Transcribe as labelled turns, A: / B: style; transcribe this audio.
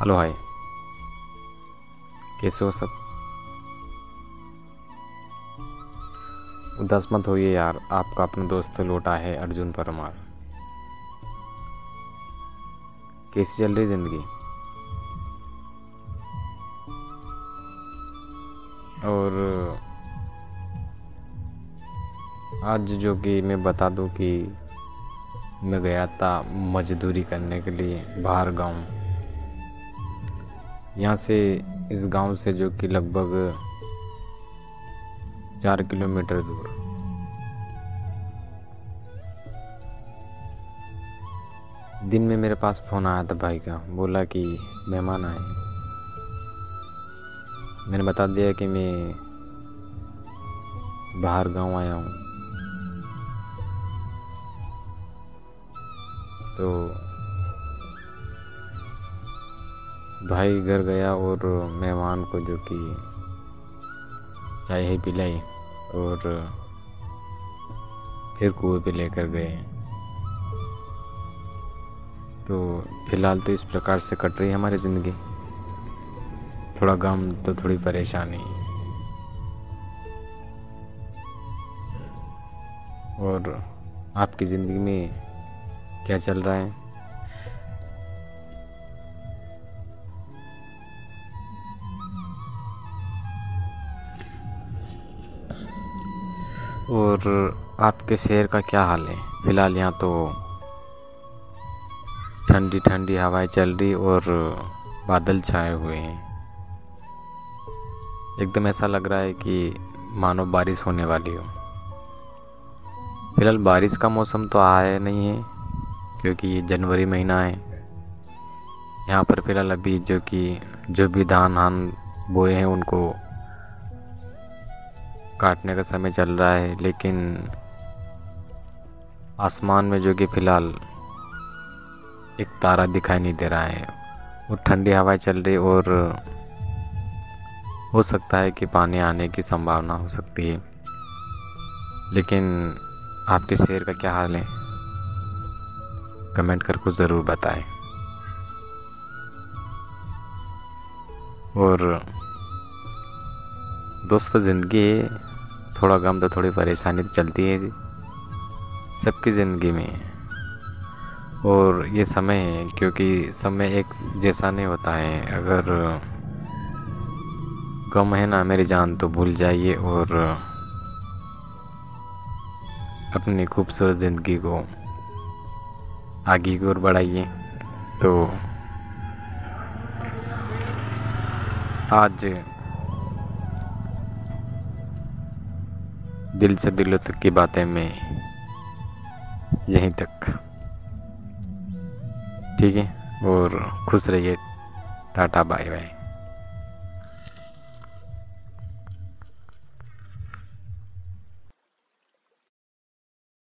A: Hello hi. कैसे हो सब? उदास मत होइए यार, आपका अपना दोस्त लौटा है अर्जुन परमार। कैसी चल रही ज़िंदगी? और, आज जो कि मैं बता दूँ कि मैं गया था मजदूरी करने के लिए बाहर गाँव। यहाँ से इस गाँव से जो कि लगभग चार किलोमीटर दूर। दिन में मेरे पास फ़ोन आया था भाई का, बोला कि मेहमान आए मैंने बता दिया कि मैं बाहर गाँव आया हूँ। तो भाई घर गया और मेहमान को जो कि चाय ही पिलाई और फिर कुएँ पे लेकर गए। तो फ़िलहाल तो इस प्रकार से कट रही है हमारी ज़िंदगी। थोड़ा गम तो थोड़ी परेशानी। और आपकी ज़िंदगी में क्या चल रहा है? और आपके शहर का क्या हाल है? फ़िलहाल यहाँ तो ठंडी ठंडी हवाएँ चल रही और बादल छाए हुए हैं। एकदम ऐसा लग रहा है कि मानो बारिश होने वाली हो। फ़िलहाल बारिश का मौसम तो आया नहीं है, क्योंकि ये जनवरी महीना है। यहाँ पर फ़िलहाल अभी जो कि, जो भी धान हान बोए हैं, उनको काटने का समय चल रहा है, लेकिन आसमान में जो कि फ़िलहाल एक तारा दिखाई नहीं दे रहा है, और ठंडी हवाएँ चल रही, और हो सकता है कि पानी आने की संभावना हो सकती है। लेकिन आपके शहर का क्या हाल है? कमेंट कर कुछ ज़रूर बताएँ। और दोस्तों, ज़िंदगी थोड़ा गम तो थोड़ी परेशानी तो चलती है सबकी ज़िंदगी में। और ये समय है क्योंकि समय एक जैसा नहीं होता है। अगर गम है ना, मेरी जान तो भूल जाइए और अपनी खूबसूरत ज़िंदगी को आगे की ओर बढ़ाइए। तो आज दिल से दिलों तक की बातें में यहीं तक। ठीक है? और खुश रहिए। Tata bye bye